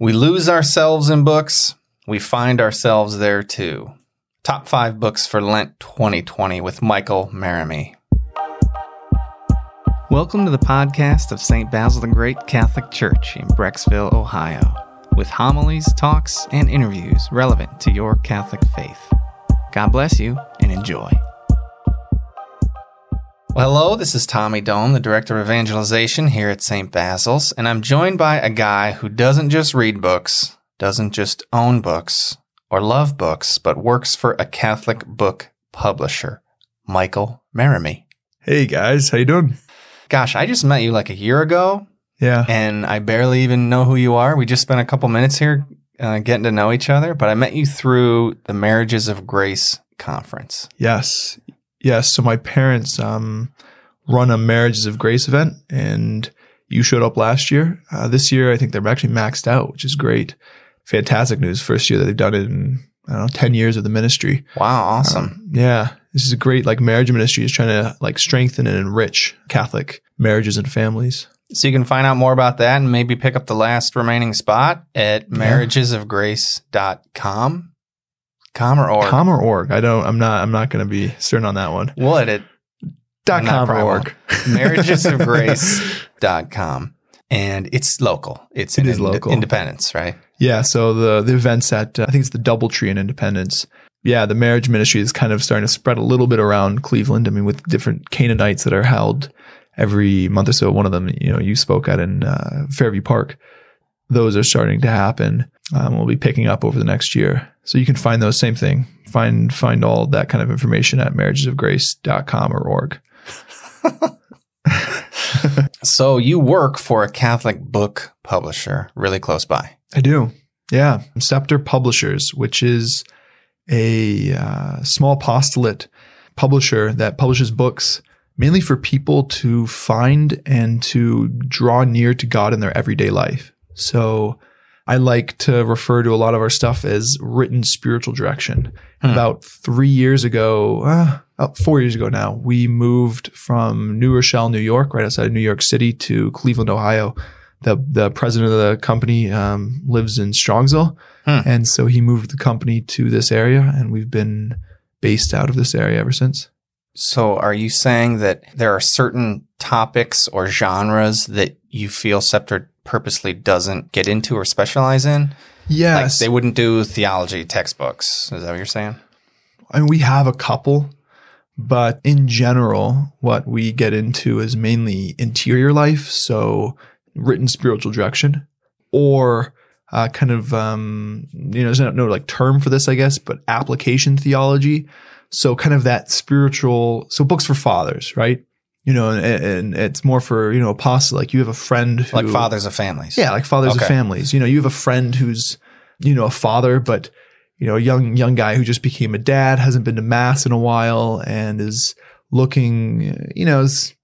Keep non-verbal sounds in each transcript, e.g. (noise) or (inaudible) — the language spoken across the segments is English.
We lose ourselves in books, we find ourselves there too. Top five books for Lent 2020 with Michael Maramy. Welcome to the podcast of St. Basil the Great Catholic Church in Brecksville, Ohio, with homilies, talks, and interviews relevant to your Catholic faith. God bless you and enjoy. Well, hello, this is Tommy Doan, the Director of Evangelization here at St. Basil's, and I'm joined by a guy who doesn't just read books, doesn't just own books or love books, but works for a Catholic book publisher, Michael Maramy. Hey guys, how you doing? Gosh, I just met you like a year ago, Yeah. and I barely even know who you are. We just spent a couple minutes here uh, getting to know each other, but I met you through the Marriages of Grace conference. Yes. Yes. So my parents um, run a Marriages of Grace event, and you showed up last year. Uh, this year, I think they're actually maxed out, which is great. Fantastic news. First year that they've done it in I don't know ten years of the ministry. Wow, awesome. Um, yeah, this is a great like marriage ministry is trying to like strengthen and enrich Catholic marriages and families. So you can find out more about that and maybe pick up the last remaining spot at marriagesofgrace.com. Com or org? Com or org? I don't. I'm not. I'm not going to be certain on that one. What at Dot com or problem. (laughs) dot com, And it's local. It's It in is local. Independence, right? Yeah, so the the events at uh, I think it's the DoubleTree in Independence. Yeah, the marriage ministry is kind of starting to spread a little bit around Cleveland. I mean, with different Cana nights that are held every month or so. One of them, you know, you spoke at in uh, Fairview Park. Those are starting to happen. Um, we'll be picking up over the next year. So you can find those same thing. Find find all that kind of information at marriagesofgrace.com or org. (laughs) So you work for a Catholic book publisher really close by. I do. Yeah. Scepter Publishers, which is a uh, small apostolate publisher that publishes books mainly for people to find and to draw near to God in their everyday life. So I like to refer to a lot of our stuff as written spiritual direction. Hmm. About three years ago, uh, about four years ago now, we moved from New Rochelle, New York, right outside of New York City, to Cleveland, Ohio. The the president of the company um, lives in Strongsville, Hmm. and so he moved the company to this area, and we've been based out of this area ever since. So are you saying that there are certain topics or genres that you feel Scepter purposely doesn't get into or specialize in? Like Yes, they wouldn't do theology textbooks. Is that what you're saying? I mean, we have a couple, but in general, what we get into is mainly interior life. So written spiritual direction or uh, kind of, um, you know, there's no, no like term for this, I guess, but application theology. So kind of that spiritual, so books for fathers, right? You know, and, and it's more for, you know, apostle, like you have a friend who, Like fathers of families. yeah, like fathers Okay. of families. You know, you have a friend who's, you know, a father, but you know, a young young guy who just became a dad, hasn't been to mass in a while, and is looking, you know, is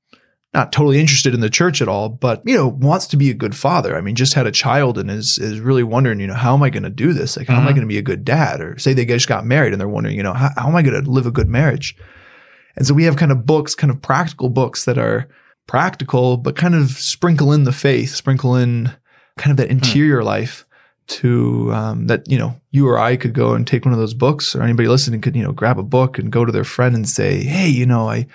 not totally interested in the church at all, but you know, wants to be a good father. I mean, just had a child and is is really wondering, you know, how am I going to do this? Like, how am I Mhm. going to be a good dad? Or say they just got married and they're wondering, you know, how, how am I going to live a good marriage? And so we have kind of books, kind of practical books that are practical, but kind of sprinkle in the faith, sprinkle in kind of that interior life to um, that you know you or I could go and take one of those books, or anybody listening could you know grab a book and go to their friend and say, hey, you know, I,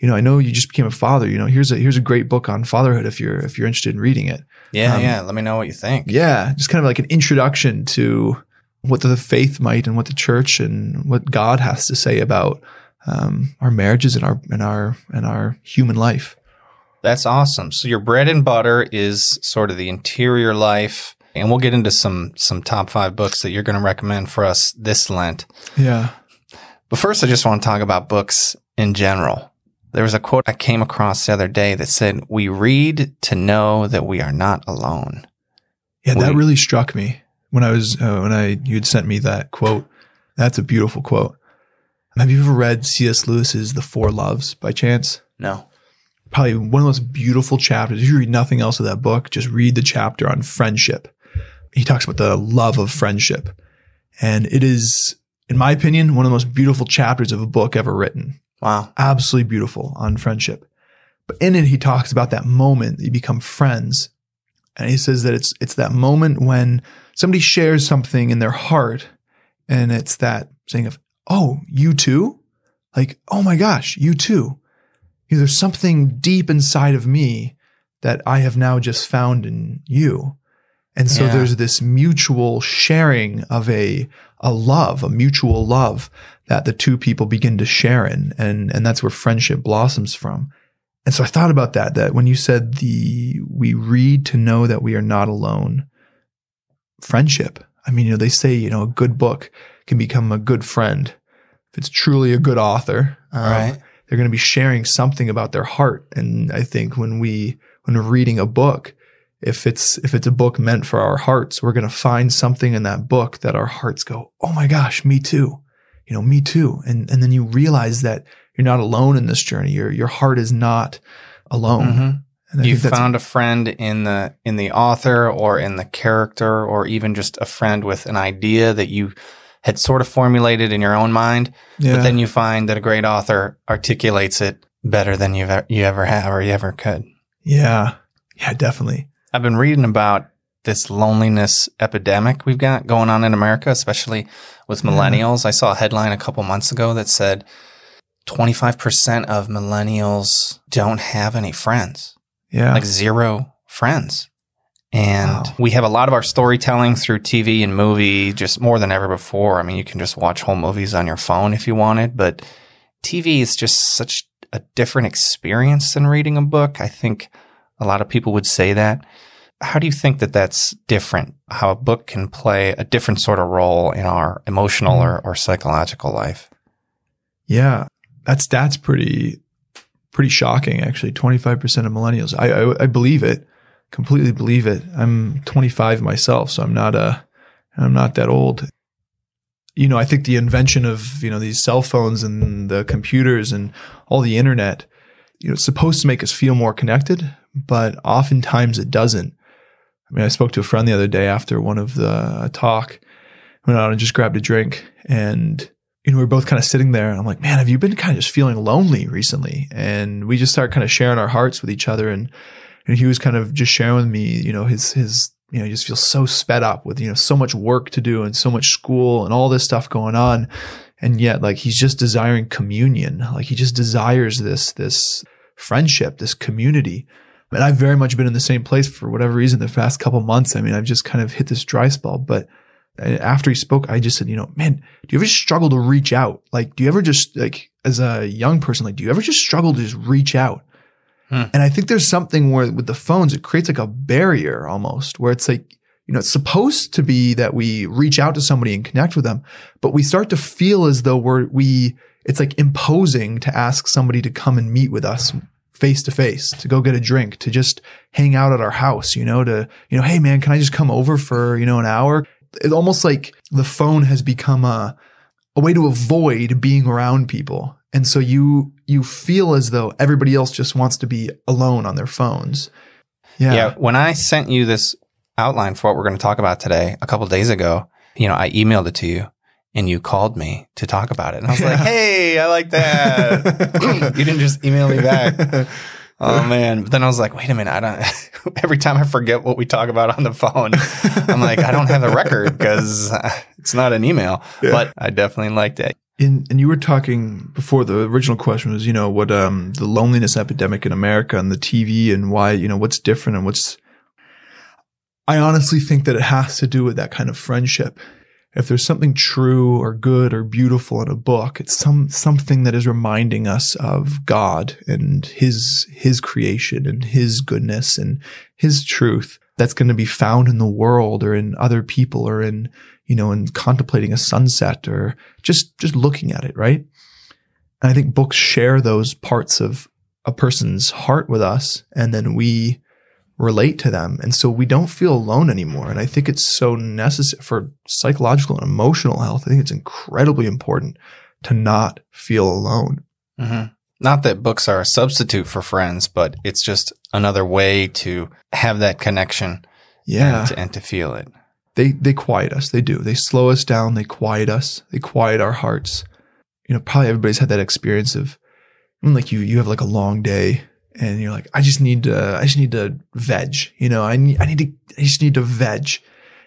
you know, I know you just became a father. You know, here's a here's a great book on fatherhood if you're if you're interested in reading it. Yeah, Um, yeah. Let me know what you think. Yeah, just kind of like an introduction to what the faith might and what the church and what God has to say about um, our marriages and our and our and our human life. That's awesome. So your bread and butter is sort of the interior life, and we'll get into some some top five books that you're going to recommend for us this Lent. Yeah. But first, I just want to talk about books in general. There was a quote I came across the other day that said, "We read to know that we are not alone." Yeah, that really struck me when I was uh, when I you'd sent me that quote. That's a beautiful quote. Have you ever read C.S. Lewis's The Four Loves by chance? No. Probably one of the most beautiful chapters. If you read nothing else of that book, just read the chapter on friendship. He talks about the love of friendship. And it is, in my opinion, one of the most beautiful chapters of a book ever written. Wow. Absolutely beautiful on friendship. But in it, he talks about that moment that you become friends. And he says that it's it's that moment when somebody shares something in their heart and it's that saying of, Oh, you too? Like, oh my gosh, you too. You know, there's something deep inside of me that I have now just found in you. And so Yeah. there's this mutual sharing of a, a love, a mutual love that the two people begin to share in. And, and that's where friendship blossoms from. And so I thought about that, that when you said the, we read to know that we are not alone, friendship. I mean, you know, they say, you know, a good book can become a good friend. If it's truly a good author, um, Right. they're going to be sharing something about their heart. And I think when we, when we're reading a book, if it's, if it's a book meant for our hearts, we're going to find something in that book that our hearts go, Oh my gosh, me too. You know, me too. And, and then you realize that you're not alone in this journey. Your, your heart is not alone. Mhm. And You found a friend in the in the author or in the character or even just a friend with an idea that you had sort of formulated in your own mind, yeah. but then you find that a great author articulates it better than you've you ever have or you ever could. yeah. Yeah, definitely. I've been reading about this loneliness epidemic we've got going on in America, especially with millennials. I saw a headline a couple months ago that said 25% of millennials don't have any friends, Yeah. like zero friends. And Wow. we have a lot of our storytelling through TV and movie just more than ever before. I mean, you can just watch whole movies on your phone if you wanted, but TV is just such a different experience than reading a book. I think a lot of people would say that. How do you think that that's different? How a book can play a different sort of role in our emotional mm. or, or psychological life? Yeah, that's stat's pretty pretty shocking. Actually, twenty five percent of millennials. I, I I believe it, completely believe it. I'm 25 myself, so I'm not a I'm not that old. You know, I think the invention of you know these cell phones and the computers and all the internet, you know, it's supposed to make us feel more connected, but oftentimes it doesn't. I mean, I spoke to a friend the other day after one of the uh, talk, went out and just grabbed a drink and you know, we are both kind of sitting there and I'm like, man, have you been kind of just feeling lonely recently? And we just start kind of sharing our hearts with each other. And, and he was kind of just sharing with me, you know, his, his, you know, just feels so sped up with, you know, so much work to do and so much school and all this stuff going on. And yet like he's just desiring communion. Like he just desires this, this friendship, this community. And I've very much been in the same place for whatever reason the past couple months. I mean, I've just kind of hit this dry spell, but eh, after he spoke, I just said, you know, man, do you ever struggle to reach out? Like, do you ever just like, as a young person, like, do you ever just struggle to just reach out? Hmm. And I think there's something where with the phones, it creates like a barrier almost where it's like, you know, it's supposed to be that we reach out to somebody and connect with them, but we start to feel as though we're, we, it's like imposing to ask somebody to come and meet with us face to face, to go get a drink, to just hang out at our house, you know, to, you know, hey man, can I just come over for, you know, an hour? It's almost like the phone has become a, a way to avoid being around people. And so you, you feel as though everybody else just wants to be alone on their phones. Yeah. Yeah. When I sent you this outline for what we're going to talk about today a couple days ago, you know, I emailed it to you and you called me to talk about it. And I was like, Hey, I like that. (laughs) you didn't just email me back. (laughs) Oh man. But then I was like, wait a minute. I don't, (laughs) every time I forget what we talk about on the phone, I'm like, I don't have the record because it's not an email, Yeah. but I definitely liked it. In, and you were talking before the original question was, you know, what, um, the loneliness epidemic in America and the TV and why, you know, what's different and what's, I honestly think that it has to do with that kind of friendship. If there's something true or good or beautiful in a book, it's some, something that is reminding us of God and his, his creation and his goodness and his truth that's going to be found in the world or in other people or in, you know, in contemplating a sunset or just, just looking at it, right? And I think books share those parts of a person's heart with us and then we relate to them. And so we don't feel alone anymore. And I think it's so necessary for psychological and emotional health. I think it's incredibly important to not feel alone. hmm Not that books are a substitute for friends, but it's just another way to have that connection Yeah. and, to, and to feel it. They they quiet us. They do. They slow us down. They quiet us. They quiet our hearts. You know, probably everybody's had that experience of like you you have like a long day and you're like, I just need to I just need to veg. You know, I need I need to I just need to veg.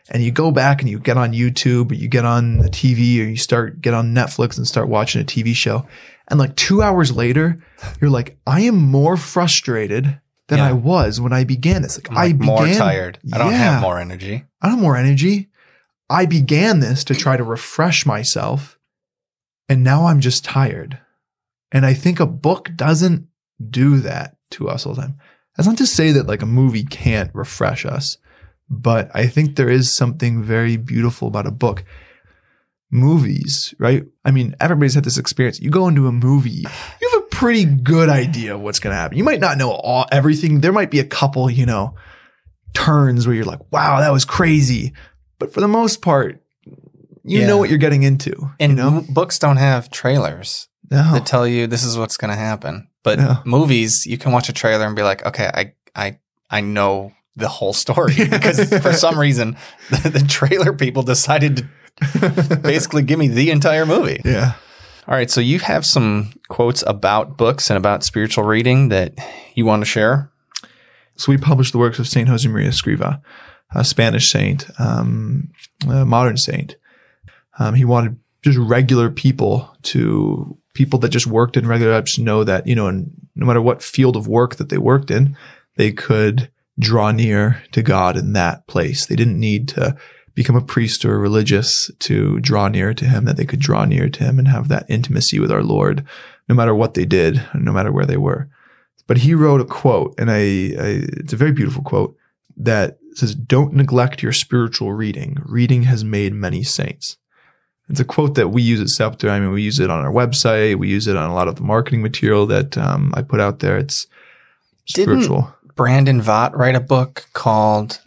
and you go back and you get on YouTube or you get on the TV or you start get on Netflix and start watching a TV show. And like two hours later, you're like, I am more frustrated than Yeah. I was when I began this. Like, I'm I began, more tired. I don't Yeah. have more energy. I don't have more energy. I began this to try to refresh myself, and now I'm just tired. And I think a book doesn't do that to us all the time. That's not to say that like a movie can't refresh us, but I think there is something very beautiful about a book. Movies, right? I mean, everybody's had this experience. You go into a movie, you have a pretty good idea of what's going to happen. You might not know all everything. There might be a couple, you know, turns where you're like, wow, that was crazy. But for the most part, you Yeah. know what you're getting into. And you know? books don't have trailers No. that tell you this is what's going to happen. But Yeah. movies, you can watch a trailer and be like, okay, I, I, I know the whole story (laughs) because for some reason (laughs) the, the trailer people decided to (laughs) basically give me the entire movie. yeah. All right, so you have some quotes about books and about spiritual reading that you want to share. So we published the works of Saint Josemaria Escriva, a Spanish saint, um, a modern saint. Um, he wanted just regular people to people that just worked in regular jobs know that you know, and no matter what field of work that they worked in, they could draw near to God in that place. They didn't need to become a priest or a religious to draw near to Him. That they could draw near to Him and have that intimacy with our Lord, no matter what they did, no matter where they were. But he wrote a quote, and I, I it's a very beautiful quote that says, "Don't neglect your spiritual reading. Reading has made many saints." It's a quote that we use at Scepter. I mean, we use it on our website. We use it on a lot of the marketing material that um, I put out there. It's Didn't- Brandon Vogt write a book called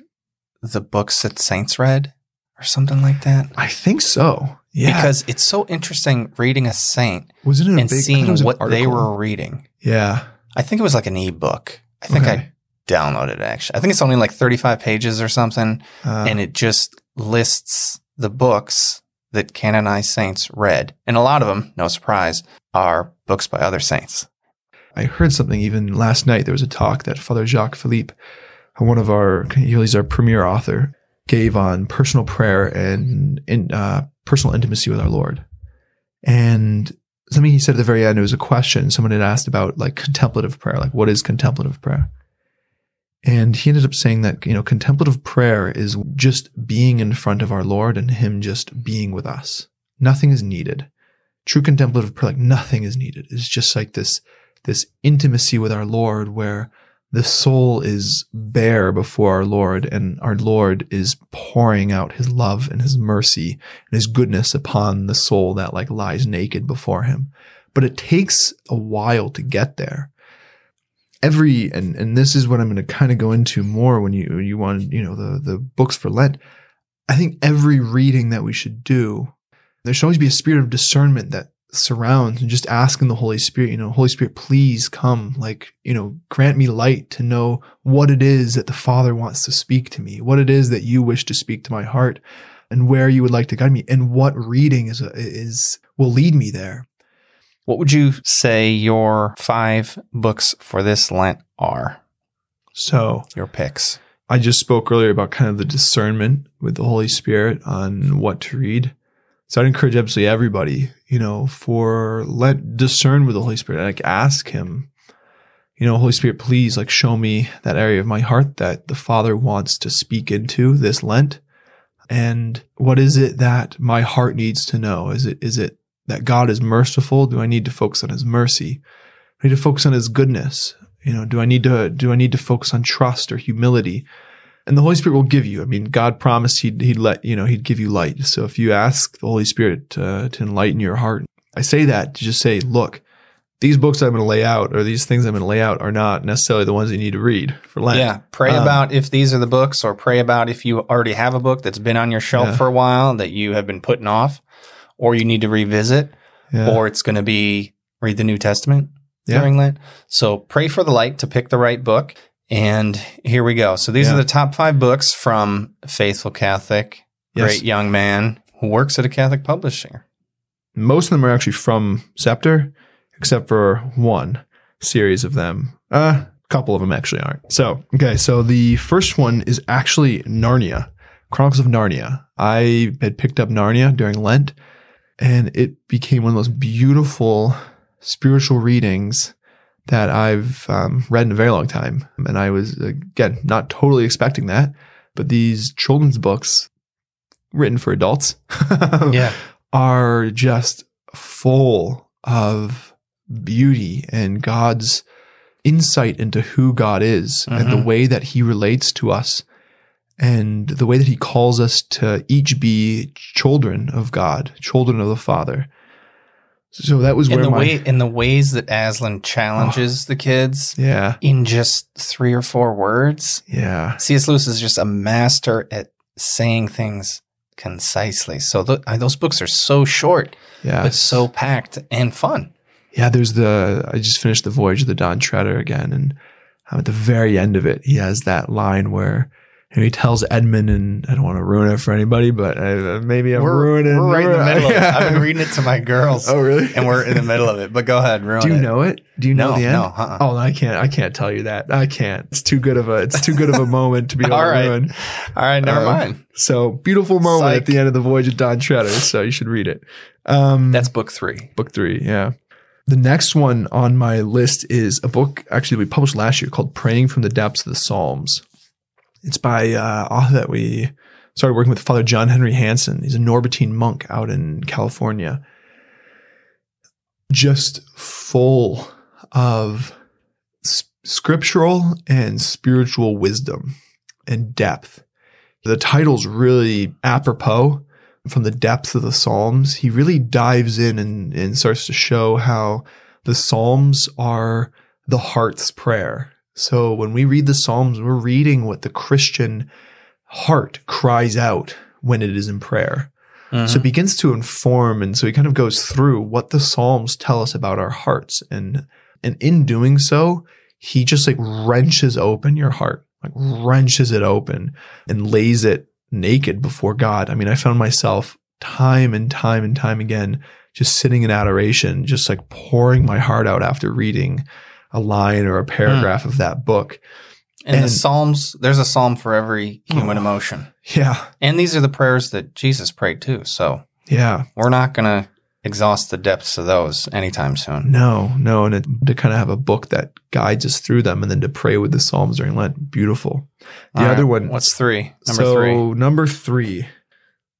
The Books That Saints Read or something like that. I think so. Yeah. Because it's so interesting reading a saint wasn't it a and big, seeing it was what they were reading. Yeah. I think it was like an ebook. I think Okay. I downloaded it actually. I think it's only like 35 pages or something. Uh, and it just lists the books that canonized saints read. And a lot of them, no surprise, are books by other saints. I heard something even last night. There was a talk that Father Jacques Philippe, one of our, he's our premier author, gave on personal prayer and in, uh, personal intimacy with our Lord. And something he said at the very end, it was a question. Someone had asked about like contemplative prayer, like what is contemplative prayer? And he ended up saying that, you know, contemplative prayer is just being in front of our Lord and Him just being with us. Nothing is needed. True contemplative prayer, like nothing is needed. It's just like this, this intimacy with our Lord where the soul is bare before our Lord and our Lord is pouring out his love and his mercy and his goodness upon the soul that like lies naked before him. But it takes a while to get there. Every, and, and this is what I'm going to kind of go into more when you, you want, you know, the, the books for Lent. I think every reading that we should do, there should always be a spirit of discernment that surrounds and just asking the Holy Spirit, you know, Holy Spirit, please come, like, you know, grant me light to know what it is that the Father wants to speak to me, what it is that you wish to speak to my heart, and where you would like to guide me, and what reading is is will lead me there. What would you say your five books for this Lent are? So Your picks. I just spoke earlier about kind of the discernment with the Holy Spirit on what to read. So I'd encourage absolutely everybody, you know, for let discern with the Holy Spirit. Like ask him, you know, Holy Spirit, please like show me that area of my heart that the Father wants to speak into this Lent. And what is it that my heart needs to know? Is it is it that God is merciful? Do I need to focus on his mercy? I need to focus on his goodness. You know, do I need to do I need to focus on trust or humility? And the Holy Spirit will give you. I mean, God promised he'd he'd let you know he'd give you light. So if you ask the Holy Spirit to, to enlighten your heart, I say that to just say, look, these books I'm going to lay out or these things I'm going to lay out are not necessarily the ones you need to read for Lent. Yeah. Pray Um, about if these are the books, or pray about if you already have a book that's been on your shelf Yeah. for a while that you have been putting off, or you need to revisit, Yeah. or it's going to be read the New Testament Yeah. during Lent. So pray for the light to pick the right book. And here we go. So these Yeah. are the top five books from Faithful Catholic, Yes. great young man who works at a Catholic publisher. most of them are actually from Scepter, except for one series of them. Uh, a couple of them actually aren't. So, okay, so the first one is actually Narnia, Chronicles of Narnia. I had picked up Narnia during Lent, and it became one of those beautiful spiritual readings that I've um, read in a very long time. And I was, again, not totally expecting that, but these children's books written for adults (laughs) Yeah. are just full of beauty and God's insight into who God is and the Mhm. way that he relates to us and the way that he calls us to each be children of God, children of the Father. So that was In the my way in the ways that Aslan challenges (gasps) the kids yeah, in just three or four words. yeah, C.S. Lewis is just a master at saying things concisely. So th- those books are so short, yeah, but so packed and fun. yeah. There's the I just finished the Voyage of the Dawn Treader again, and um, at the very end of it, he has that line where know, he tells Edmund, and I don't want to ruin it for anybody, but I, maybe I'm We're, ruining. we're right in the middle of it. Yeah. (laughs) I've been reading it to my girls, Oh, really? and we're in the middle of it. But go ahead, ruin Do you it. know it? Do you know No, the end? no, uh-uh. Oh, I can't. I can't tell you that. I can't. It's too good of a. It's too good of a moment to be (laughs) able All to right. ruin. All right, never Uh, mind. So beautiful moment Psych. at the end of the Voyage of Dawn Treader. So you should read it. Um, That's book three. book three. Yeah. The next one on my list is a book actually we published last year called "Praying from the Depths of the Psalms." It's by uh, author that we started working with, Father John Henry Hanson. He's a Norbertine monk out in California. Just full of scriptural and spiritual wisdom and depth. The title's really apropos from the depths of the Psalms. He really dives in and, and starts to show how the Psalms are the heart's prayer. So when we read the Psalms, we're reading what the Christian heart cries out when it is in prayer. So mm-hmm. it begins to inform, and so he kind of goes through what the Psalms tell us about our hearts, and and in doing so, he just like wrenches open your heart, like wrenches it open, and lays it naked before God. I mean, I found myself time and time and time again just sitting in adoration, just like pouring my heart out after reading a line or a paragraph of that book. and, the Psalms, there's a psalm for every human Oh. emotion. Yeah, And these are the prayers that Jesus prayed too. So yeah. we're not going to exhaust the depths of those anytime soon. No, no, and it, to kind of have a book that guides us through them, and then to pray with the Psalms during Lent, beautiful. The All other right, one, What's three? Number so three. number three.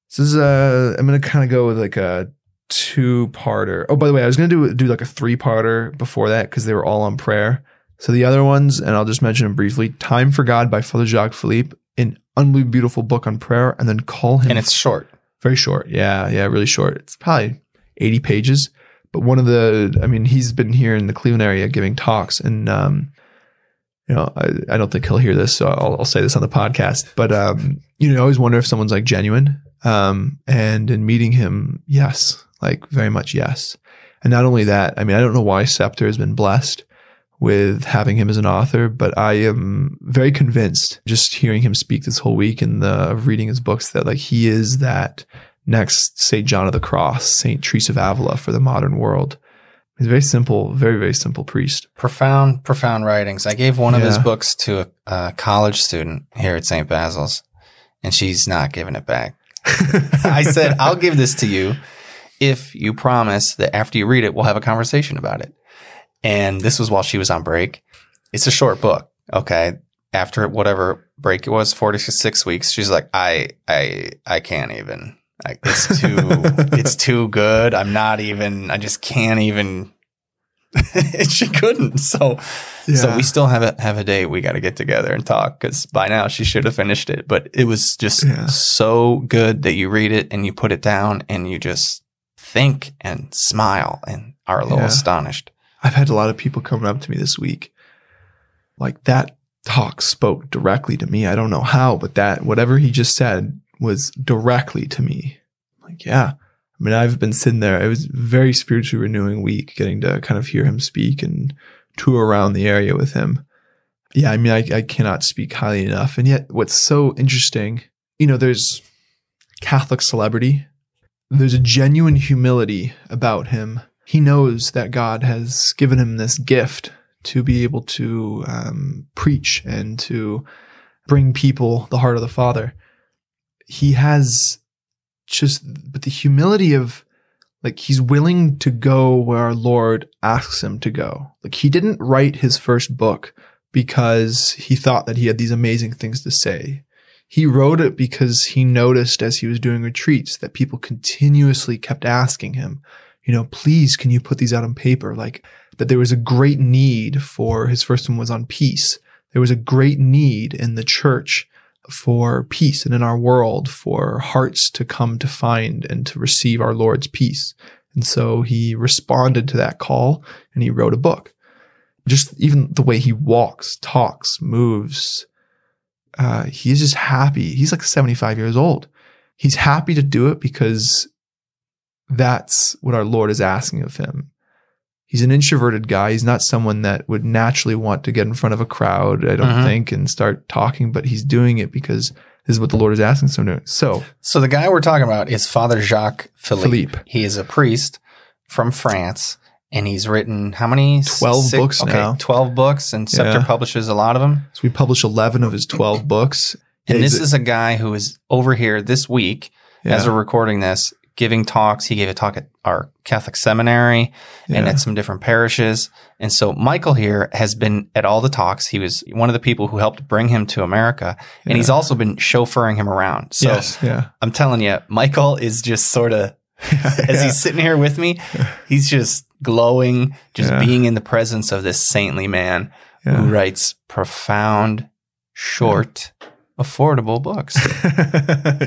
This is uh, I'm gonna kind of go with like a two-parter. Oh, by the way, I was gonna do do like a three-parter before that because they were all on prayer. So the other ones, and I'll just mention them briefly: "Time for God" by Father Jacques Philippe, an unbelievably beautiful book on prayer, and then "Call Him." And it's short. Very short. Yeah, yeah, really short. It's probably 80 pages. But one of the, I mean, he's been here in the Cleveland area giving talks, and um, you know, I, I don't think he'll hear this, so I'll, I'll say this on the podcast. But um, you know, I always wonder if someone's like genuine. Um, and in meeting him, yes, like very much yes. And not only that, I mean, I don't know why Scepter has been blessed with having him as an author, but I am very convinced just hearing him speak this whole week and the reading his books that like he is that next St. John of the Cross, St. Teresa of Avila for the modern world. He's a very simple, very, very simple priest. Profound, profound writings. I gave one of his books to a, a college student here at St. Basil's, and she's not giving it back. (laughs) I said, I'll give this to you if you promise that after you read it, we'll have a conversation about it. And this was while she was on break. It's a short book. Okay. After whatever break it was, four to six weeks, she's like, I, I, I can't even. Like, it's too, (laughs) it's too good. I'm not even, I just can't even. (laughs) she couldn't. So, so we still have a have a date. We got to get together and talk because by now she should have finished it. But it was just Yeah. so good that you read it and you put it down and you just think and smile and are a little Yeah. astonished. I've had a lot of people coming up to me this week. Like that talk spoke directly to me. I don't know how, but that whatever he just said was directly to me. Like, yeah. I mean, I've been sitting there. It was a very spiritually renewing week getting to kind of hear him speak and tour around the area with him. Yeah, I mean, I, I cannot speak highly enough. And yet, what's so interesting, you know, there's Catholic celebrity, there's a genuine humility about him. He knows that God has given him this gift to be able to um, preach and to bring people the heart of the Father. he has just, but the humility of like he's willing to go where our Lord asks him to go. Like he didn't write his first book because he thought that he had these amazing things to say. He wrote it because he noticed as he was doing retreats that people continuously kept asking him, you know, please, can you put these out on paper? Like that there was a great need for his first one was on peace. There was a great need in the church for peace and in our world for hearts to come to find and to receive our Lord's peace. And so he responded to that call and he wrote a book. Just even the way he walks, talks, moves, uh, he's just happy. He's like 75 years old. He's happy to do it because that's what our Lord is asking of him. He's an introverted guy. He's not someone that would naturally want to get in front of a crowd, I don't Mhm. think, and start talking, but he's doing it because this is what the Lord is asking him to do. So, So the guy we're talking about is Father Jacques Philippe. Philippe. He is a priest from France, and he's written how many? 12 books okay, now. Twelve books, and Scepter Yeah. publishes a lot of them. so we published 11 of his 12 books. And Yeah, this a- is a guy who is over here this week as we're recording this, giving talks. He gave a talk at our Catholic seminary and at some different parishes. And so Michael here has been at all the talks. He was one of the people who helped bring him to America, and he's also been chauffeuring him around. So yes, yeah. I'm telling you, Michael is just sort of (laughs) as (laughs) Yeah. he's sitting here with me, he's just glowing, just Yeah. being in the presence of this saintly man Yeah. who writes profound, short, affordable books. (laughs)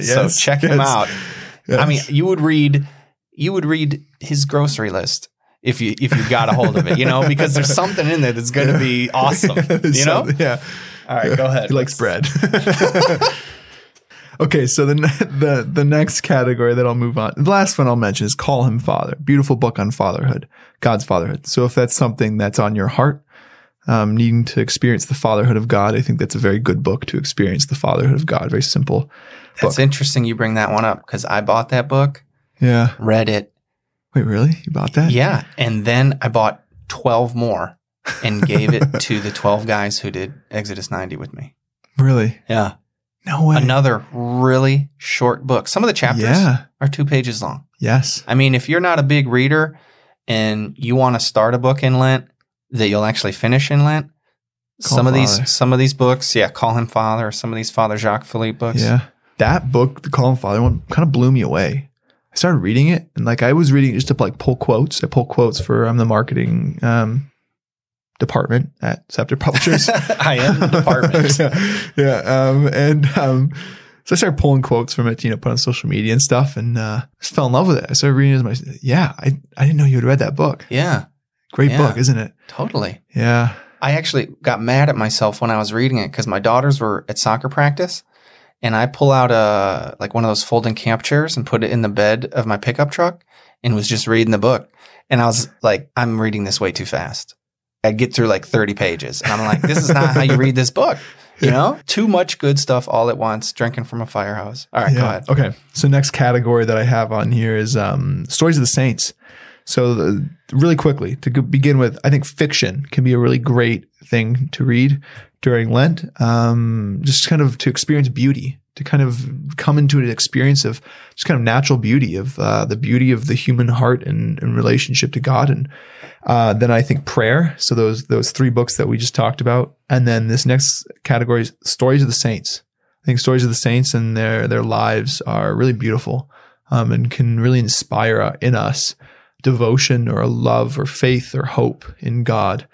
so Yes, check him yes, out. I mean, you would read you would read his grocery list if you if you got a hold of it, you know, because there's (laughs) something in there that's going to be awesome, (laughs) you know. yeah. All right, go ahead. He likes bread. Okay, so the (laughs) the the next category that I'll move on. The last one I'll mention is Call Him Father. Beautiful book on fatherhood, God's fatherhood. So if that's something that's on your heart, um, needing to experience the fatherhood of God, I think that's a very good book to experience the fatherhood of God. Very simple. That's interesting. You bring that one up because I bought that book, Yeah. read it, Wait, really? You bought that? Yeah. And then I bought 12 more and gave it to the 12 guys who did Exodus 90 with me. Really? Yeah. No way. Another really short book. Some of the chapters Yeah. are two pages long. Yes. I mean, if you're not a big reader and you want to start a book in Lent that you'll actually finish in Lent, Call some of Father. these some of these books, yeah, call him father, some of these Father Jacques Philippe books. Yeah. That book, the Call Him Father one, kind of blew me away. I started reading it and like I was reading it just to like pull quotes. I pull quotes for I'm the marketing um, department at Scepter Publishers. (laughs) I am the department. (laughs) yeah. yeah. Um, and um, so I started pulling quotes from it, you know, put on social media and stuff, and uh, just fell in love with it. I started reading it as my yeah. I I didn't know you had read that book. Yeah, Great Yeah. book, isn't it? totally. Yeah. I actually got mad at myself when I was reading it because my daughters were at soccer practice, and I pull out a like one of those folding camp chairs and put it in the bed of my pickup truck and was just reading the book. And I was like, I'm reading this way too fast. I get through like 30 pages, and I'm like, this is not how you read this book. You know, (laughs) too much good stuff all at once, drinking from a fire hose. All right, go ahead. Okay. So next category that I have on here is um, stories of the saints. So the, really quickly to begin with, I think fiction can be a really great thing to read during Lent. Um, just kind of to experience beauty, to kind of come into an experience of just kind of natural beauty of uh, the beauty of the human heart and, relationship to God. And uh, then I think prayer. So those those three books that we just talked about, and then this next category is stories of the saints. I think stories of the saints and their their lives are really beautiful um, and can really inspire uh, in us devotion or love or faith or hope in God.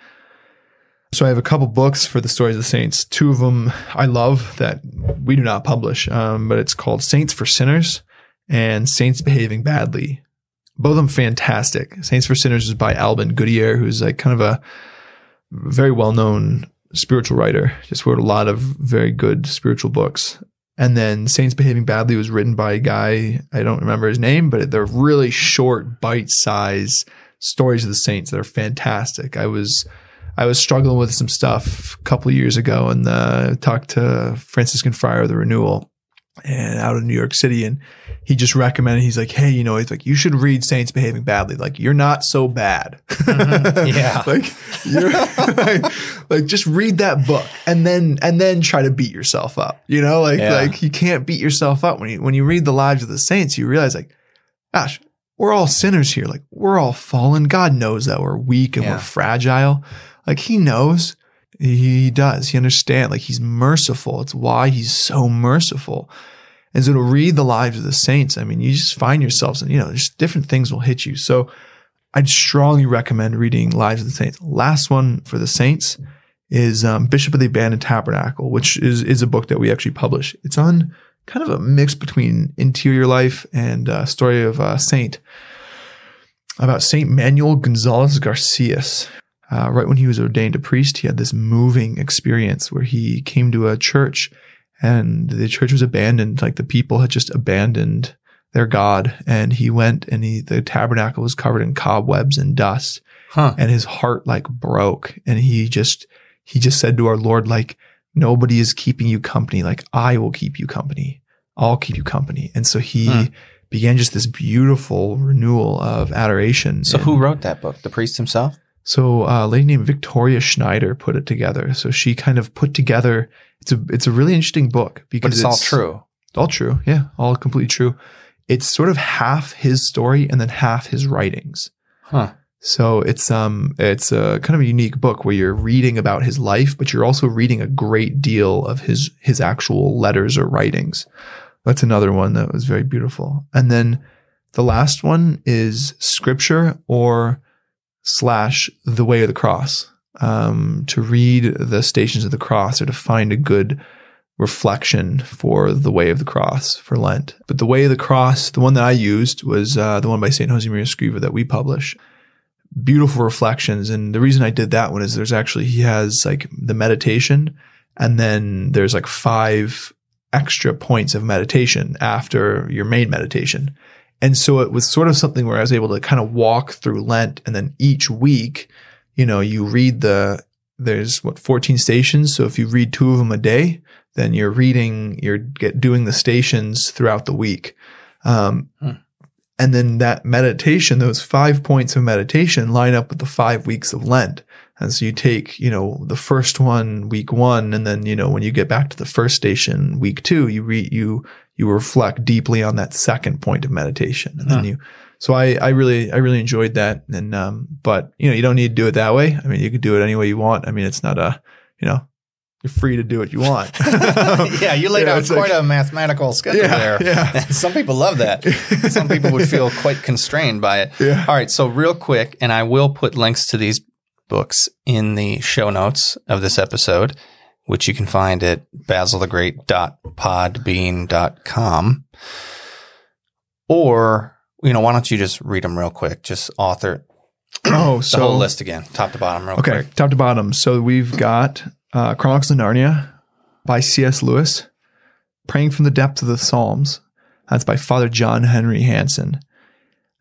So I have a couple books for the stories of the saints. Two of them I love that we do not publish, um, but it's called Saints for Sinners and Saints Behaving Badly. Both of them fantastic. Saints for Sinners is by Alban Goodier, who's like kind of a very well known spiritual writer. Just wrote a lot of very good spiritual books. And then Saints Behaving Badly was written by a guy, I don't remember his name, but they're really short, bite size stories of the saints that are fantastic. I was I was struggling with some stuff a couple of years ago and uh, talked to Franciscan Friar of the Renewal. and out of New York City. And he just recommended, he's like, Hey, you know, he's like, you should read Saints Behaving Badly. Like, you're not so bad. Mhm. (laughs) Yeah. like, you're (laughs) like, like, just read that book and then, and then try to beat yourself up. You know, like, Yeah. like you can't beat yourself up when you, when you read the lives of the saints, you realize like, gosh, we're all sinners here. Like, we're all fallen. God knows that we're weak and Yeah. we're fragile. Like, he knows. He does. He understands. Like, he's merciful. It's why he's so merciful. And so to read the lives of the saints, I mean, you just find yourselves, and you know, just different things will hit you. So I'd strongly recommend reading Lives of the Saints. Last one for the saints is um, Bishop of the Abandoned Tabernacle, which is is a book that we actually publish. It's on kind of a mix between interior life and uh, story of a saint about Saint Manuel Gonzalez Garcias. Uh, right when he was ordained a priest, he had this moving experience where he came to a church and the church was abandoned. Like the people had just abandoned their God. And he went and he, the tabernacle was covered in cobwebs and dust Huh. and his heart like broke. And he just, he just said to our Lord, like, nobody is keeping you company. Like I will keep you company. I'll keep you company. And so he Hmm. began just this beautiful renewal of adoration. So And- who wrote that book? The priest himself? So uh, a lady named Victoria Schneider put it together. So she kind of put together. It's a it's a really interesting book because But it's, all true. All true, yeah, all completely true. It's sort of half his story and then half his writings. Huh. So it's um it's a kind of a unique book where you're reading about his life, but you're also reading a great deal of his his actual letters or writings. That's another one that was very beautiful. And then the last one is scripture or slash the way of the cross. Um, to read the stations of the cross or to find a good reflection for the way of the cross for Lent. But the way of the cross, the one that I used was uh, the one by St. Josemaria Escriva that we publish. Beautiful reflections. And the reason I did that one is there's actually, he has like the meditation and then there's like five extra points of meditation after your main meditation. And so it was sort of something where I was able to kind of walk through Lent and then each week, you know, you read the, there's what, 14 stations. So if you read two of them a day, then you're reading, you're get doing the stations throughout the week. Um, Hmm. and then that meditation, those five points of meditation line up with the five weeks of Lent. And so you take, you know, the first one week one, and then, you know, when you get back to the first station week two, you read, you, you reflect deeply on that second point of meditation. And then Huh. you, so I, I really, I really enjoyed that. And, um, but, you know, you don't need to do it that way. I mean, you could do it any way you want. I mean, it's not a, you know, you're free to do what you want. (laughs) (laughs) yeah, you laid Yeah, out quite like- a mathematical schedule Yeah, there. yeah. (laughs) Some people love that. some people would feel quite constrained by it. Yeah. All right, so real quick, and I will put links to these books in the show notes of this episode, which you can find at basilthegreat.podbean.com. Or, you know, why don't you just read them real quick? Just author (clears throat) Oh, the so whole list again, top to bottom, real Okay, quick. Okay, top to bottom. So we've got uh, Chronicles of Narnia by C.S. Lewis, Praying from the Depth of the Psalms. That's by Father John Henry Hanson.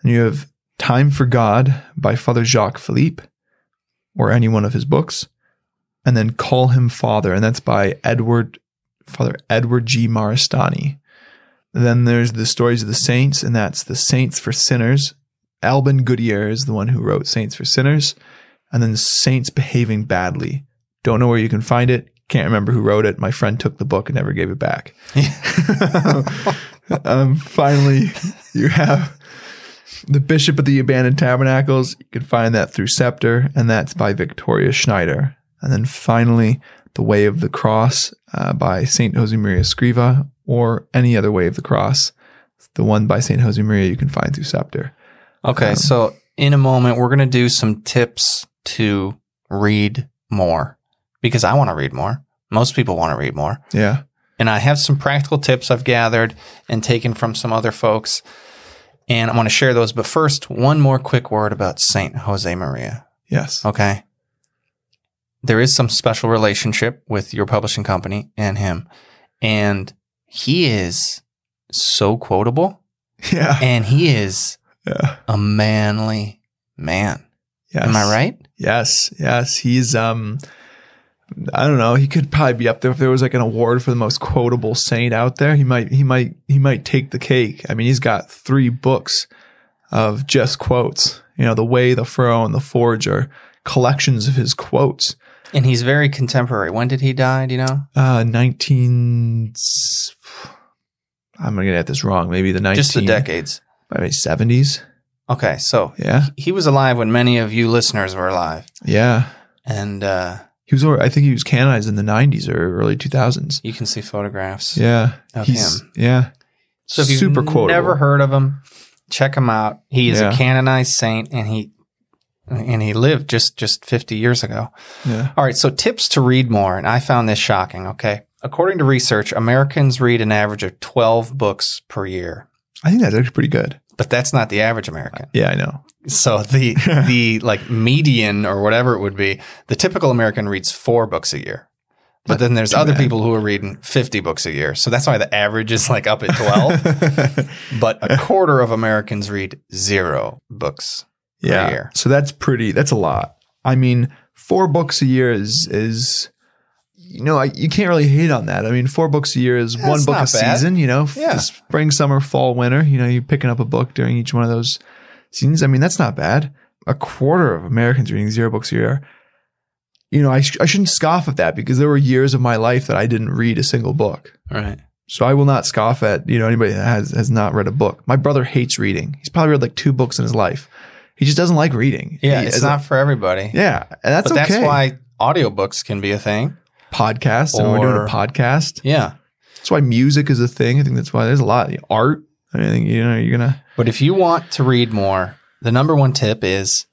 And you have Time for God by Father Jacques Philippe, or any one of his books. And then Call Him Father, and that's by Edward Father Edward G. Maristany. Then there's the Stories of the Saints, and that's the Saints for Sinners. Alban Goodier is the one who wrote Saints for Sinners and then Saints Behaving Badly. Don't know where you can find it. Can't remember who wrote it. My friend took the book and never gave it back. (laughs) um, finally, you have The Bishop of the Abandoned Tabernacles. You can find that through Scepter, and that's by Victoria Schneider. And then finally, The Way of the Cross uh, by St. Josemaria Escriva, or any other Way of the Cross. The one by St. Josemaria you can find through Scepter. Okay, Um, so in a moment, we're going to do some tips to read more because I want to read more. Most people want to read more. Yeah. And I have some practical tips I've gathered and taken from some other folks. And I want to share those. But first, one more quick word about Saint Jose Maria. Yes. Okay. There is some special relationship with your publishing company and him. And he is so quotable (laughs) Yeah. and he is Yeah. a manly man. Yes. Am I right? Yes. Yes. He's um I don't know. He could probably be up there if there was like an award for the most quotable saint out there. He might, he might, he might take the cake. I mean, he's got three books of just quotes. You know, the Way, the Furrow, and the Forge are collections of his quotes. And he's very contemporary. When did he die? Do you know? Uh, nineteen. I'm gonna get this wrong. Maybe the nineteen. Just the decades. Maybe seventies. Okay, so Yeah, he was alive when many of you listeners were alive, yeah. and uh, He was. I think he was canonized in the '90s or early 2000s. you can see photographs. Yeah, Of he's him. yeah. So if you've super quotable. never heard of him, check him out. He is Yeah. a canonized saint, and he and he lived just just 50 years ago. Yeah. All right, so tips to read more, and I found this shocking. Okay, according to research, Americans read an average of 12 books per year, I think that's actually pretty good. but that's not the average American. Yeah, I know. So the (laughs) the like median or whatever it would be, the typical American reads four books a year. But then there's other bad. people who are reading 50 books a year. So that's why the average is like up at 12. (laughs) but a quarter of Americans read zero books yeah. year. So that's pretty. That's a lot. I mean, four books a year is is. You know, I, you can't really hate on that. I mean, four books a year is one book a bad. season. You know, Yeah. spring, summer, fall, winter. You know, you're picking up a book during each one of those seasons. I mean, that's not bad. A quarter of Americans reading zero books a year. You know, I, sh- I shouldn't scoff at that because there were years of my life that I didn't read a single book. Right. So I will not scoff at, you know, anybody that has, has not read a book. My brother hates reading. He's probably read like two books in his life. He just doesn't like reading. Yeah, He- it's not for everybody. yeah, and that's but okay. that's why audiobooks can be a thing. podcast. and we're doing Or- a podcast. Yeah. That's why music is a thing. I think that's why there's a lot of art. I think you know you're gonna. But if you want to read more, the number one tip is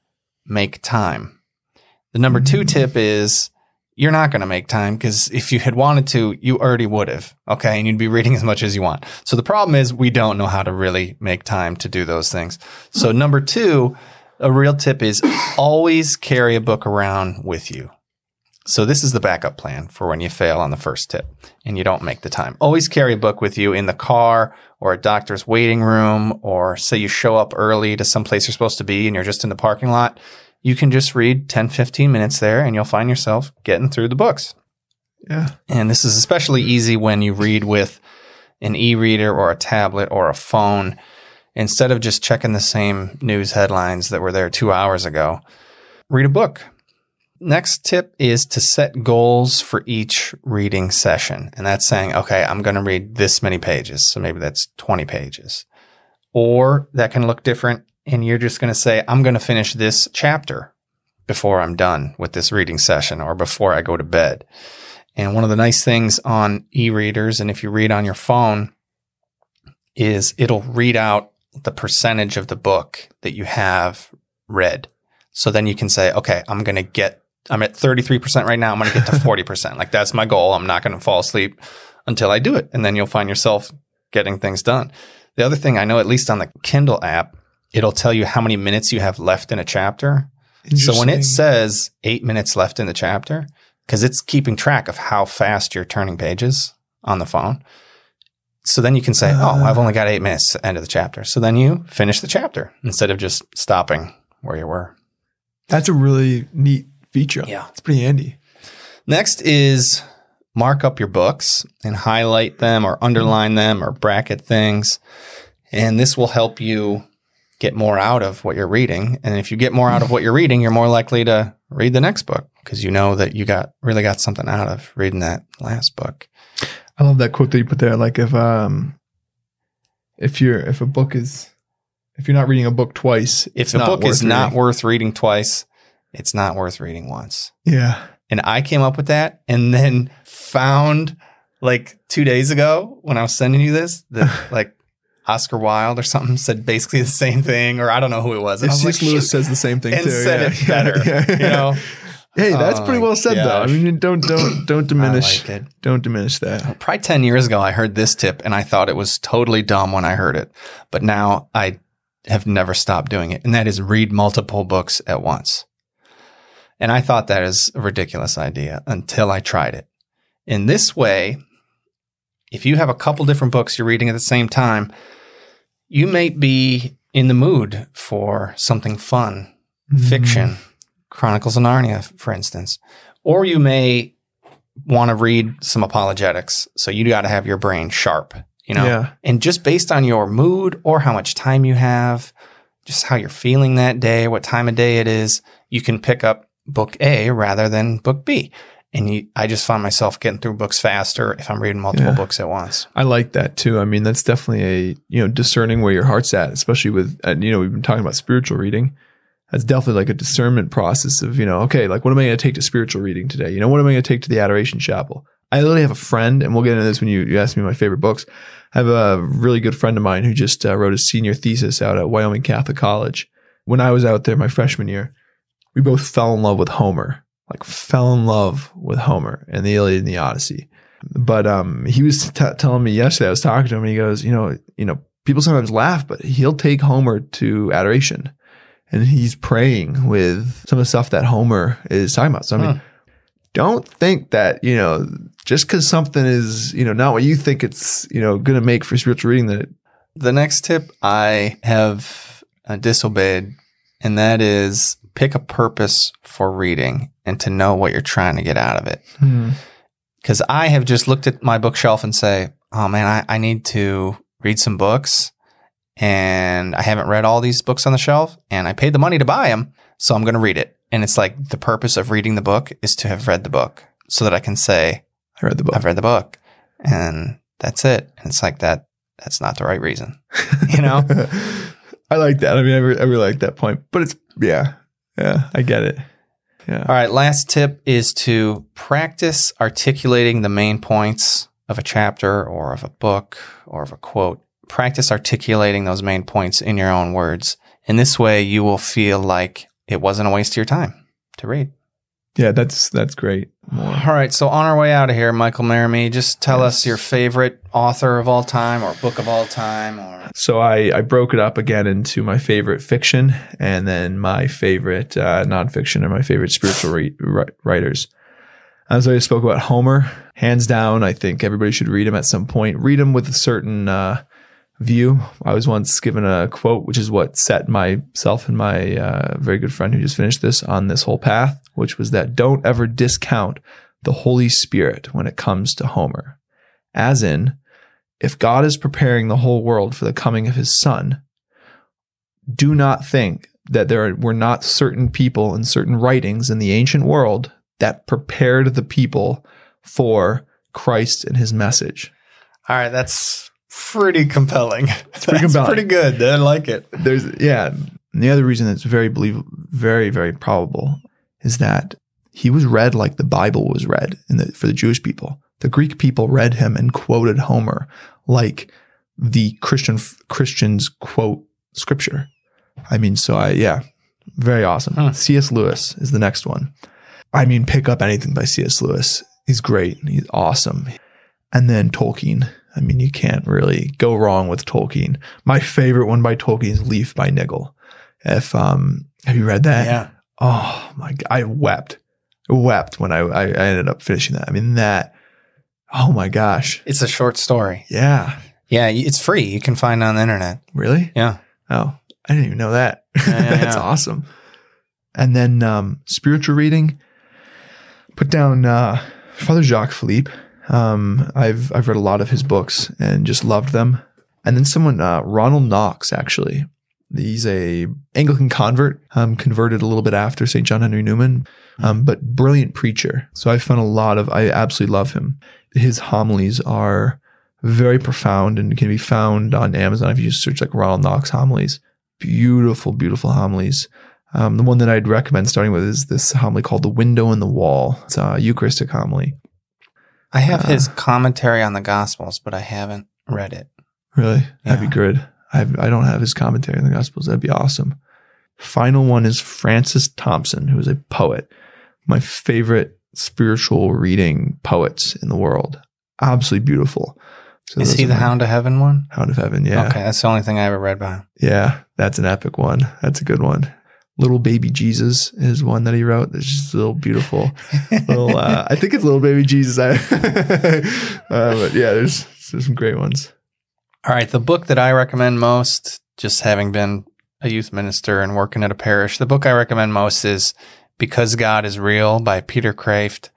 make time. The number two Mm. tip is you're not going to make time because if you had wanted to, you already would have. Okay. And you'd be reading as much as you want. So the problem is we don't know how to really make time to do those things. So number two, a real tip is always carry a book around with you. So this is the backup plan for when you fail on the first tip and you don't make the time. Always carry a book with you in the car or a doctor's waiting room or say you show up early to some place you're supposed to be and you're just in the parking lot. You can just read 10, 15 minutes there and you'll find yourself getting through the books. Yeah, And this is especially easy when you read with an e-reader or a tablet or a phone instead of just checking the same news headlines that were there 2 hours ago. Read a book. Next tip is to set goals for each reading session. And that's saying, okay, I'm going to read this many pages. So maybe that's 20 pages. Or that can look different. And you're just going to say, I'm going to finish this chapter before I'm done with this reading session or before I go to bed. And one of the nice things on e-readers, and if you read on your phone, is it'll read out the percentage of the book that you have read. So then you can say, okay, I'm going to get, I'm at 33% right now. I'm going to get to (laughs) 40%. like that's my goal. I'm not going to fall asleep until I do it. And then you'll find yourself getting things done. The other thing I know, at least on the Kindle app, it'll tell you how many minutes you have left in a chapter. So when it says eight minutes left in the chapter, because it's keeping track of how fast you're turning pages on the phone. So then you can say, oh, uh. I've only got eight minutes end of the chapter. So then you finish the chapter instead of just stopping where you were. that's a really neat feature. Yeah. it's pretty handy. Next is mark up your books and highlight them or underline them or bracket things. And this will help you get more out of what you're reading. And if you get more out of what you're reading, you're more likely to read the next book because you know that you got really got something out of reading that last book. I love that quote that you put there. Like if um, if you're if a book is if you're not reading a book twice, If not book is worth not worth reading twice, it's not worth reading once. yeah, And I came up with that and then found like two days ago when I was sending you this that (laughs) like Oscar Wilde or something said basically the same thing, or I don't know who it was. And was like, Lewis says the same thing and too. said yeah. it better. (laughs) Yeah. You know, Hey, that's Oh pretty well said though. I mean, don't don't (coughs) don't diminish like it. don't diminish that. Probably 10 years ago, I heard this tip and I thought it was totally dumb when I heard it. But now I have never stopped doing it. And that is read multiple books at once. And I thought that is a ridiculous idea until I tried it. In this way, if you have a couple different books you're reading at the same time, you may be in the mood for something fun, Mm-hmm. fiction, Chronicles of Narnia, for instance. Or you may want to read some apologetics. So you got to have your brain sharp, you know? Yeah. And just based on your mood or how much time you have, just how you're feeling that day, what time of day it is, you can pick up book A rather than book B. And you, I just find myself getting through books faster if I'm reading multiple Yeah. books at once. I like that too. I mean, that's definitely a you know discerning where your heart's at, especially with uh, you know we've been talking about spiritual reading. That's definitely like a discernment process of you know okay, like what am I going to take to spiritual reading today? You know, what am I going to take to the Adoration Chapel? I literally have a friend, and we'll get into this when you you ask me my favorite books. I have a really good friend of mine who just uh, wrote his senior thesis out at Wyoming Catholic College. When I was out there my freshman year, we both fell in love with Homer. Like fell in love with Homer and the Iliad and the Odyssey. But um, he was t- telling me yesterday. I was talking to him, and he goes, "You know, you know, people sometimes laugh, but he'll take Homer to adoration, and he's praying with some of the stuff that Homer is talking about." So I mean, Huh. don't think that you know just because something is you know not what you think it's you know going to make for spiritual reading that it, The next tip I have uh, disobeyed, and that is pick a purpose for reading and to know what you're trying to get out of it. Because I have just looked at my bookshelf and say, oh man, I, I need to read some books. And I haven't read all these books on the shelf, and I paid the money to buy them. So I'm going to read it. And it's like the purpose of reading the book is to have read the book so that I can say, I read the book. I've read the book. And that's it. And it's like that. That's not the right reason. You know? (laughs) I like that. I mean, I really, I really like that point. But it's yeah, yeah, I get it. Yeah. All right, last tip is to practice articulating the main points of a chapter or of a book or of a quote. Practice articulating those main points in your own words. In this way, you will feel like it wasn't a waste of your time to read. Yeah, that's that's great. More. All right, so on our way out of here, Michael Laramie, just tell Yes. us your favorite author of all time or book of all time or So I, I broke it up again into my favorite fiction and then my favorite uh, nonfiction and my favorite spiritual re- writers. As I spoke about Homer, hands down, I think everybody should read him at some point. Read him with a certain uh, view. I was once given a quote, which is what set myself and my uh, very good friend who just finished this on this whole path, which was that don't ever discount the Holy Spirit when it comes to Homer. As in, if God is preparing the whole world for the coming of his son, do not think that there were not certain people and certain writings in the ancient world that prepared the people for Christ and his message. All right, that's pretty compelling. It's pretty compelling. pretty good. I like it. There's yeah, and the other reason that's very believable, very very probable is that he was read like the Bible was read in the, for the Jewish people. The Greek people read him and quoted Homer like the Christian Christians quote scripture. I mean, so I yeah, very awesome. Huh. C.S. Lewis is the next one. I mean, pick up anything by C.S. Lewis. He's great. He's awesome. And then Tolkien. I mean, you can't really go wrong with Tolkien. My favorite one by Tolkien is Leaf by Niggle. If um, have you read that? Yeah. Oh my! God, I wept, wept when I, I ended up finishing that. I mean that. Oh my gosh! It's a short story. Yeah, Yeah, it's free. You can find it on the internet. really? Yeah. Oh, I didn't even know that. Yeah, yeah, (laughs) That's yeah. awesome. And then um, spiritual reading. Put down uh, Father Jacques Philippe. Um, I've I've read a lot of his books and just loved them. And then someone, uh, Ronald Knox, actually. He's a Anglican convert, um, converted a little bit after St. John Henry Newman, um, but brilliant preacher. So I found a lot of, I absolutely love him. His homilies are very profound and can be found on Amazon if you just search like Ronald Knox homilies. Beautiful, beautiful homilies. Um, the one that I'd recommend starting with is this homily called The Window in the Wall. It's a Eucharistic homily. I have Uh. his commentary on the Gospels, but I haven't read it. Really? That'd be good. I've, I don't have his commentary on the Gospels. That'd be awesome. Final one is Francis Thompson, who is a poet. My favorite spiritual reading poets in the world. Absolutely beautiful. So Is he the Hound of Heaven one? Hound of Heaven? Yeah. Okay, that's the only thing I ever read by him. Yeah, that's an epic one. That's a good one. Little Baby Jesus is one that he wrote. It's just a little beautiful. little, uh, I think it's Little Baby Jesus. (laughs) Uh, but yeah, there's, there's some great ones. All right, the book that I recommend most, just having been a youth minister and working at a parish, the book I recommend most is Because God is Real by Peter Kreeft.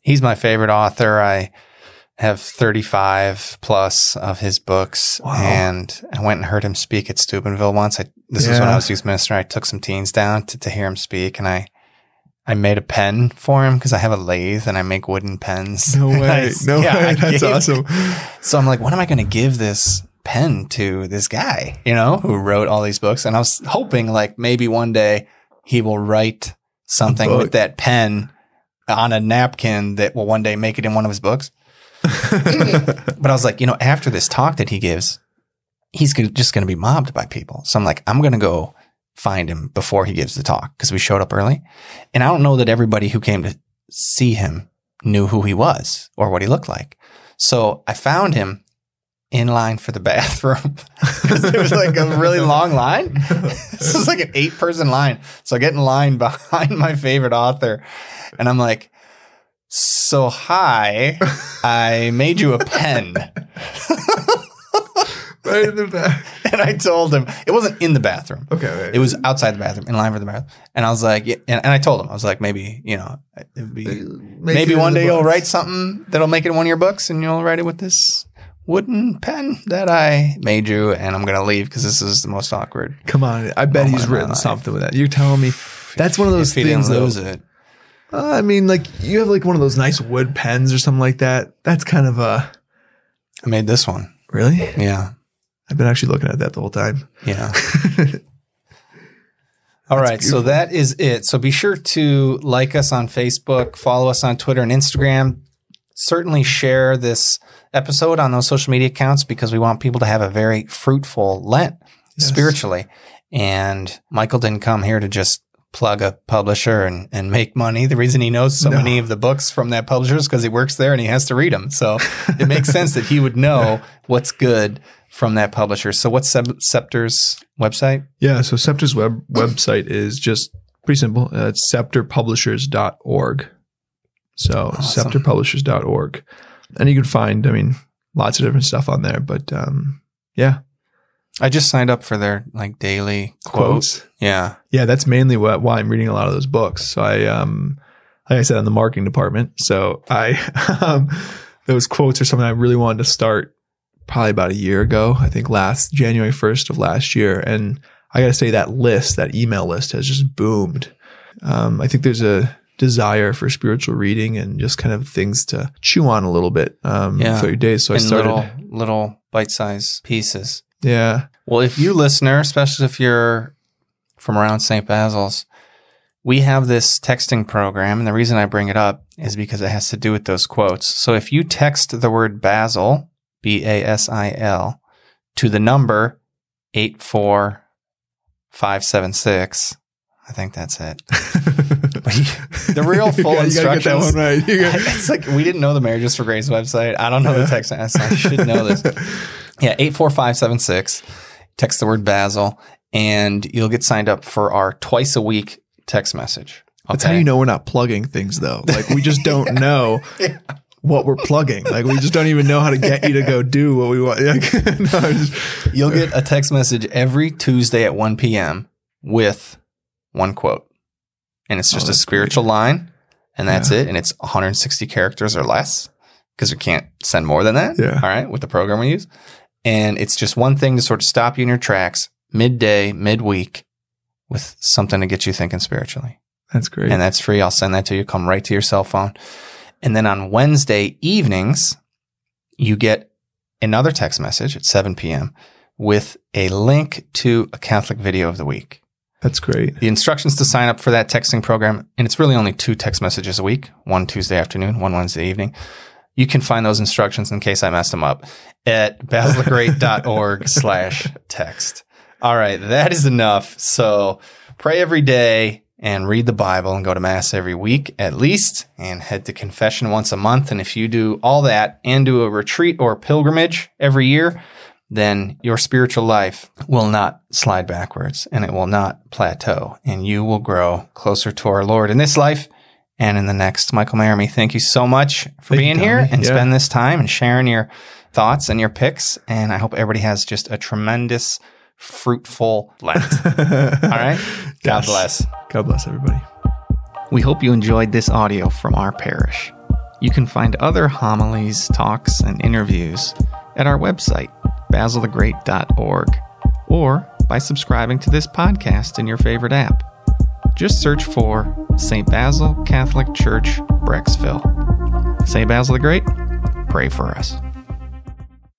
he's my favorite author. I have 35 plus of his books Wow. and I went and heard him speak at Steubenville once. I, this was when I was youth minister. I took some teens down to, to hear him speak and I, I made a pen for him because I have a lathe and I make wooden pens. No And (laughs) I way. No yeah, I way. (laughs) That's awesome. So I'm like, what am I going to give this pen to this guy, you know, who wrote all these books? And I was hoping like maybe one day he will write something with that pen on a napkin that will one day make it in one of his books. Mm. (laughs) But I was like, you know, after this talk that he gives, he's just going to be mobbed by people. So I'm like, I'm going to go find him before he gives the talk because we showed up early. And I don't know that everybody who came to see him knew who he was or what he looked like. So I found him in line for the (laughs) bathroom because there was like a really long line. (laughs) this was like an eight person line. So I get in line behind my favorite author and I'm like, so hi, I made you a pen. right in the back. (laughs) And I told him it wasn't in the bathroom. Okay. Right. It was outside the bathroom, in line for the bathroom. And I was like, yeah, and, and I told him, I was like, maybe, you know, it would be, maybe one day you'll write something that'll make it in one of your books and you'll write it with this wooden pen that I made you. And I'm going to leave because this is the most awkward. Come on. I bet he's written something with that. You're telling me that's one of those if he things. didn't Though, it. Uh, I mean, like you have like one of those nice wood pens or something like that. That's kind of a I made this one. really. Yeah. I've been actually looking at that the whole time. Yeah. (laughs) All right, so beautiful. that is it. So be sure to like us on Facebook, follow us on Twitter and Instagram. Certainly share this episode on those social media accounts because we want people to have a very fruitful Lent Yes. spiritually. And Michael didn't come here to just plug a publisher and, and make money. The reason he knows so No. many of the books from that publisher is because he works there and he has to read them. So (laughs) it makes sense that he would know what's good from that publisher. So what's Sep- Scepter's website? Yeah. So Scepter's web website is just pretty simple. Uh, it's scepterpublishers.org. So Awesome. scepterpublishers.org. And you can find, I mean, lots of different stuff on there. But um, yeah, I just signed up for their like daily quotes. quotes. Yeah. Yeah, that's mainly what, why I'm reading a lot of those books. So I, um, like I said, in the marketing department. So I, (laughs) um, those quotes are something I really wanted to start probably about a year ago. I think last January 1st of last year. And I got to say that list, that email list has just boomed. Um, I think there's a desire for spiritual reading and just kind of things to chew on a little bit, um, Yeah. throughout your days. So I started. little little bite sized pieces. Yeah. Well, if you listener, especially if you're from around St. Basil's, we have this texting program, and the reason I bring it up is because it has to do with those quotes. So if you text the word Basil, B A S I L, to the number eight four five seven six, I think that's it. (laughs) You- the real full You gotta get that instructions. one right. You gotta- (laughs) it's like we didn't know the Marriages for Grace website. I don't know the text. I should know this. (laughs) Yeah, eight four five seven six. Text the word Basil, and you'll get signed up for our twice a week text message. That's how you know we're not plugging things though. (laughs) Like we just don't know what we're plugging. Like we just don't even know how to get you to go do what we want. (laughs) (laughs) No, just- You'll get a text message every Tuesday at one p.m. with one quote, and it's just Oh, a spiritual line, and that's Yeah. it. And it's 160 characters or less because we can't send more than that. Yeah. All right, with the program we use, and it's just one thing to sort of stop you in your tracks midday, midweek, with something to get you thinking spiritually. That's great. and that's free. I'll send that to you. Come right to your cell phone. And then on Wednesday evenings, you get another text message at 7 p.m. with a link to a Catholic video of the week. That's great. The instructions to sign up for that texting program, and it's really only two text messages a week, one Tuesday afternoon, one Wednesday evening. You can find those instructions in case I messed them up at basilthegreat.org (laughs) slash text. All right, that is enough. So pray every day and read the Bible and go to Mass every week at least and head to confession once a month. And if you do all that and do a retreat or pilgrimage every year, then your spiritual life will not slide backwards and it will not plateau and you will grow closer to our Lord in this life and in the next. Michael Maramy, thank you so much for Thank being here Tommy. and Yeah. spend this time and sharing your thoughts and your picks. And I hope everybody has just a tremendous, fruitful Lent. (laughs) All right. God Yes. bless. God bless everybody. We hope you enjoyed this audio from our parish. You can find other homilies, talks, and interviews at our website, basilthegreat.org, or by subscribing to this podcast in your favorite app. Just search for St. Basil Catholic Church, Brecksville. St. Basil the Great, pray for us.